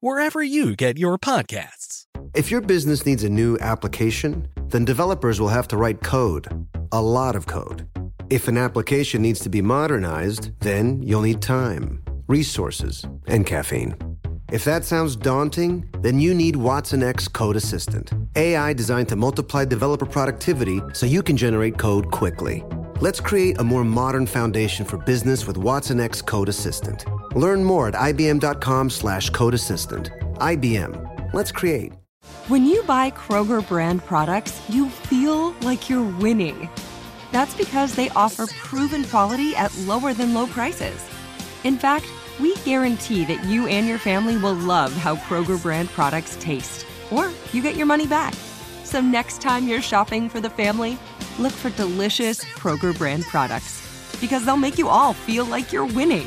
wherever you get your podcasts. If your business needs a new application, then developers will have to write code, a lot of code. If an application needs to be modernized, then you'll need time, resources, and caffeine. If that sounds daunting, then you need watsonx Code Assistant, AI designed to multiply developer productivity so you can generate code quickly. Let's create a more modern foundation for business with watsonx Code Assistant. Learn more at ibm.com slash code assistant. IBM. Let's create. When you buy Kroger brand products, you feel like you're winning. That's because they offer proven quality at lower than low prices. In fact, we guarantee that you and your family will love how Kroger brand products taste, or you get your money back. So next time you're shopping for the family, look for delicious Kroger brand products because they'll make you all feel like you're winning.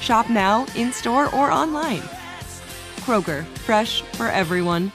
Shop now, in store, or online. Kroger, fresh for everyone.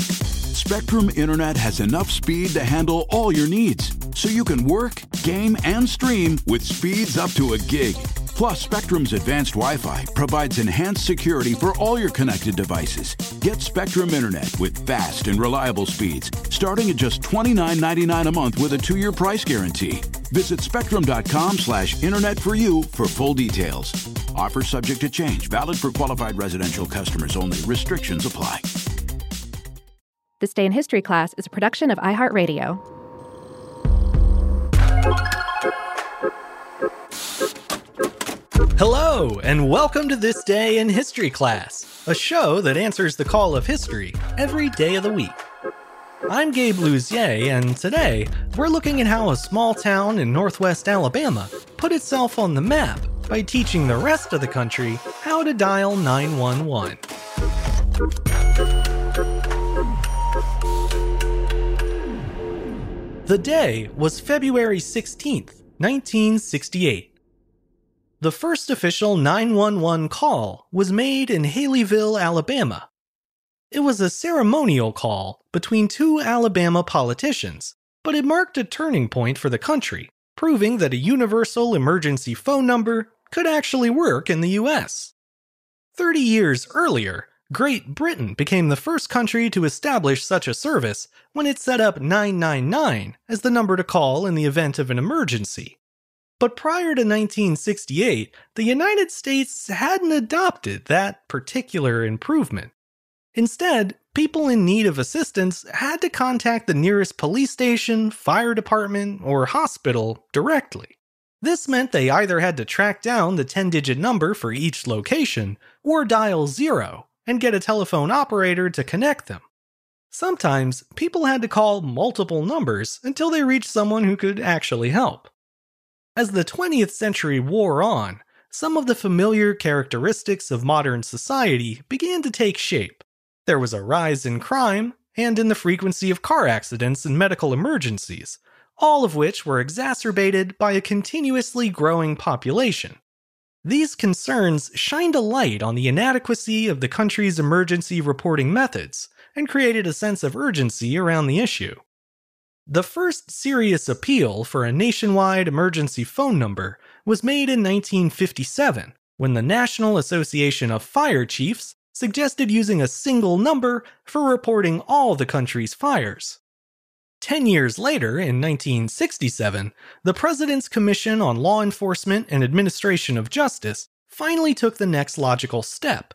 Spectrum Internet has enough speed to handle all your needs, so you can work, game, and stream with speeds up to a gig. Plus, Spectrum's advanced Wi Fi provides enhanced security for all your connected devices. Get Spectrum Internet with fast and reliable speeds, starting at just $29.99 a month with a two year price guarantee. Visit spectrum.com slash internet for you for full details. Offer subject to change, valid for qualified residential customers only. Restrictions apply. This Day in History class is a production of iHeartRadio. Hello, and welcome to This Day in History class, a show that answers the call of history every day of the week. I'm Gabe Luzier, and today we're looking at how a small town in northwest Alabama put itself on the map by teaching the rest of the country how to dial 911. The day was February 16th, 1968. The first official 911 call was made in Haleyville, Alabama. It was a ceremonial call between two Alabama politicians, but it marked a turning point for the country, proving that a universal emergency phone number could actually work in the US. 30 years earlier, Great Britain became the first country to establish such a service when it set up 999 as the number to call in the event of an emergency. But prior to 1968, the United States hadn't adopted that particular improvement. Instead, people in need of assistance had to contact the nearest police station, fire department, or hospital directly. This meant they either had to track down the 10 digit number for each location or dial zero and get a telephone operator to connect them. Sometimes people had to call multiple numbers until they reached someone who could actually help. As the 20th century wore on, some of the familiar characteristics of modern society began to take shape. There was a rise in crime and in the frequency of car accidents and medical emergencies, all of which were exacerbated by a continuously growing population. These concerns shined a light on the inadequacy of the country's emergency reporting methods and created a sense of urgency around the issue. The first serious appeal for a nationwide emergency phone number was made in 1957 when the National Association of Fire Chiefs suggested using a single number for reporting all the country's fires. Ten years later, in 1967, the President's Commission on Law Enforcement and Administration of Justice finally took the next logical step.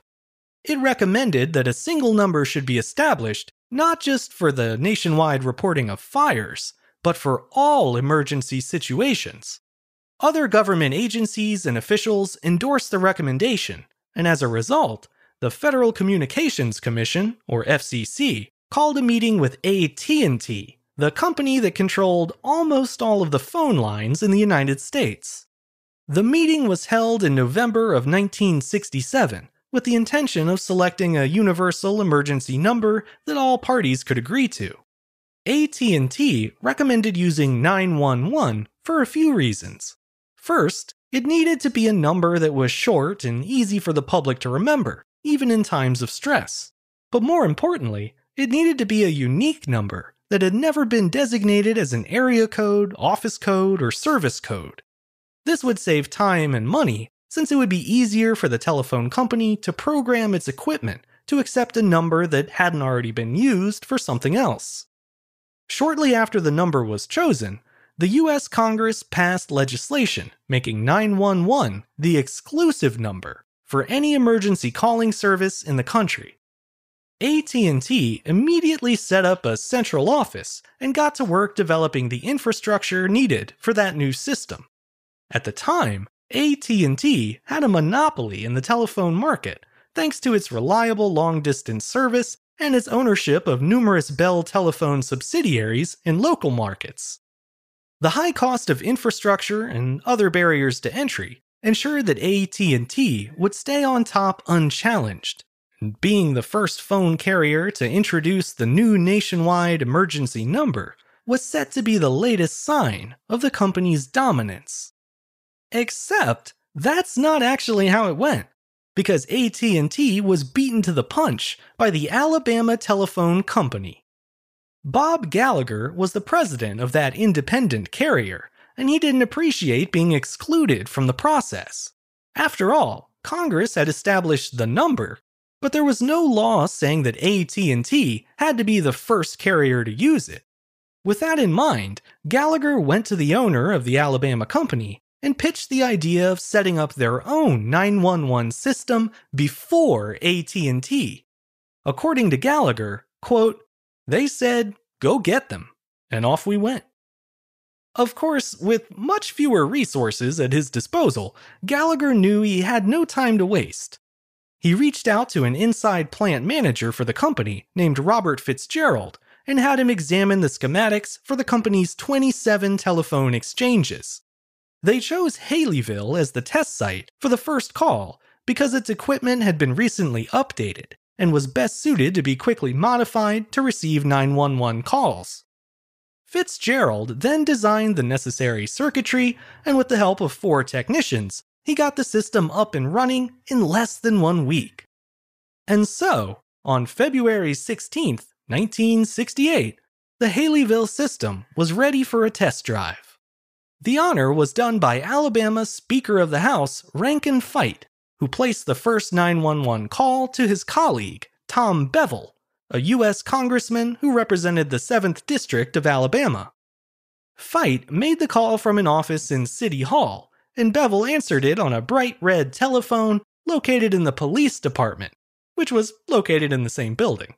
It recommended that a single number should be established not just for the nationwide reporting of fires, but for all emergency situations. Other government agencies and officials endorsed the recommendation, and as a result, the Federal Communications Commission, or FCC, called a meeting with AT&T, the company that controlled almost all of the phone lines in the United States. The meeting was held in November of 1967, with the intention of selecting a universal emergency number that all parties could agree to. AT&T recommended using 911 for a few reasons. First, it needed to be a number that was short and easy for the public to remember, even in times of stress. But more importantly, it needed to be a unique number that had never been designated as an area code, office code, or service code. This would save time and money, since it would be easier for the telephone company to program its equipment to accept a number that hadn't already been used for something else. Shortly after the number was chosen, the US Congress passed legislation making 911 the exclusive number for any emergency calling service in the country. AT&T immediately set up a central office and got to work developing the infrastructure needed for that new system. At the time, AT&T had a monopoly in the telephone market thanks to its reliable long-distance service and its ownership of numerous Bell Telephone subsidiaries in local markets. The high cost of infrastructure and other barriers to entry ensured that AT&T would stay on top unchallenged. And being the first phone carrier to introduce the new nationwide emergency number was set to be the latest sign of the company's dominance. Except that's not actually how it went because AT&T was beaten to the punch by the Alabama Telephone Company. Bob Gallagher was the president of that independent carrier, and he didn't appreciate being excluded from the process. After all, Congress had established the number, but there was no law saying that AT&T had to be the first carrier to use it. With that in mind, Gallagher went to the owner of the Alabama company and pitched the idea of setting up their own 911 system before AT&T. According to Gallagher, quote, they said, "Go get them." And off we went. Of course, with much fewer resources at his disposal, Gallagher knew he had no time to waste. He reached out to an inside plant manager for the company named Robert Fitzgerald and had him examine the schematics for the company's 27 telephone exchanges. They chose Haleyville as the test site for the first call because its equipment had been recently updated and was best suited to be quickly modified to receive 911 calls. Fitzgerald then designed the necessary circuitry, and with the help of four technicians, he got the system up and running in less than one week. And so, on February 16, 1968, the Haleyville system was ready for a test drive. The honor was done by Alabama Speaker of the House Rankin Fite, who placed the first 911 call to his colleague, Tom Bevill, a U.S. congressman who represented the 7th District of Alabama. Fite made the call from an office in City Hall, and Bevill answered it on a bright red telephone located in the police department, which was located in the same building.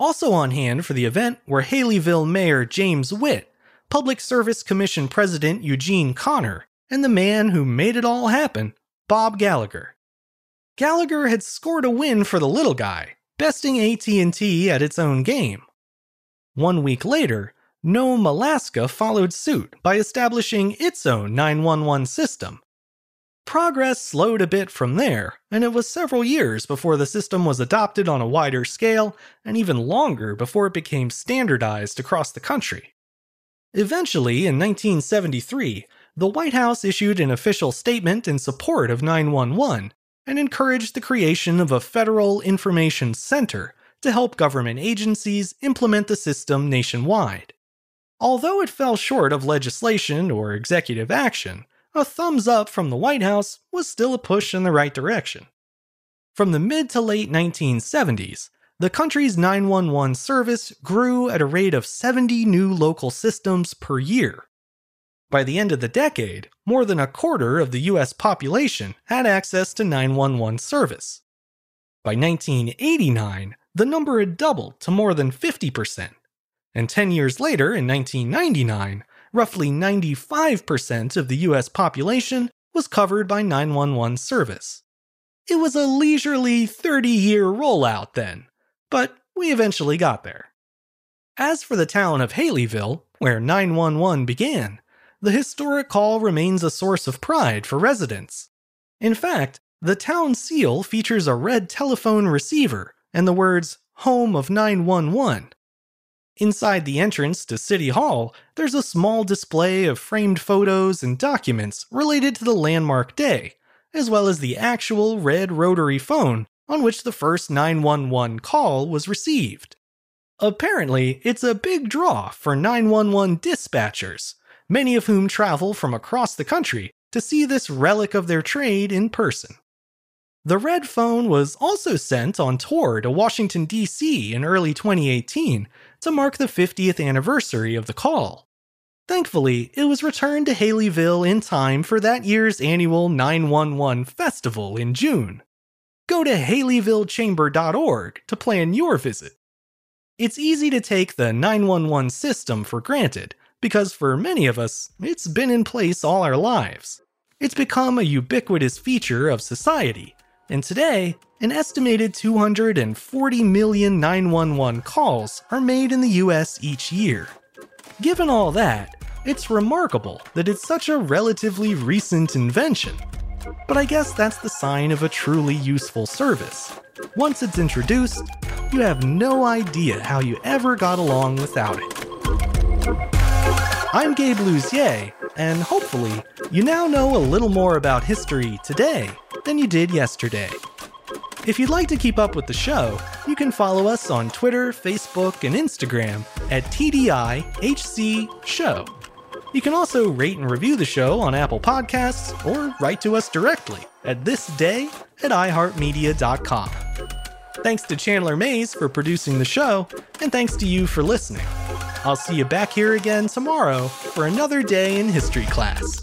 Also on hand for the event were Haleyville Mayor James Witt Public Service Commission President Eugene Connor and the man who made it all happen, Bob Gallagher. Gallagher had scored a win for the little guy, besting AT&T at its own game. One week later, Nome, Alaska followed suit by establishing its own 911 system. Progress slowed a bit from there, and it was several years before the system was adopted on a wider scale, and even longer before it became standardized across the country. Eventually, in 1973, the White House issued an official statement in support of 911 and encouraged the creation of a federal information center to help government agencies implement the system nationwide. Although it fell short of legislation or executive action, a thumbs up from the White House was still a push in the right direction. From the mid to late 1970s, the country's 911 service grew at a rate of 70 new local systems per year. By the end of the decade, more than a quarter of the US population had access to 911 service. By 1989, the number had doubled to more than 50%. And 10 years later, in 1999, roughly 95% of the US population was covered by 911 service. It was a leisurely 30 year rollout then, but we eventually got there. As for the town of Haleyville, where 911 began, the historic call remains a source of pride for residents. In fact, The town seal features a red telephone receiver and the words Home of 911. Inside the entrance to City Hall, there's a small display of framed photos and documents related to the landmark day, as well as the actual red rotary phone on which the first 911 call was received. Apparently, it's a big draw for 911 dispatchers, many of whom travel from across the country to see this relic of their trade in person. The red phone was also sent on tour to Washington, D.C. in early 2018 to mark the 50th anniversary of the call. Thankfully, it was returned to Haleyville in time for that year's annual 911 festival in June. Go to haleyvillechamber.org to plan your visit. It's easy to take the 911 system for granted because for many of us, it's been in place all our lives. It's become a ubiquitous feature of society, and today, an estimated 240 million 911 calls are made in the US each year. Given all that, it's remarkable that it's such a relatively recent invention. But I guess that's the sign of a truly useful service. Once it's introduced, you have no idea how you ever got along without it. I'm Gabe Luzier, and hopefully, you now know a little more about history today than you did yesterday. If you'd like to keep up with the show, you can follow us on Twitter, Facebook, and Instagram at TDIHC Show. You can also rate and review the show on Apple Podcasts or write to us directly at thisday at iHeartMedia.com. Thanks to Chandler Mayes for producing the show, and thanks to you for listening. I'll see you back here again tomorrow for another day in history class.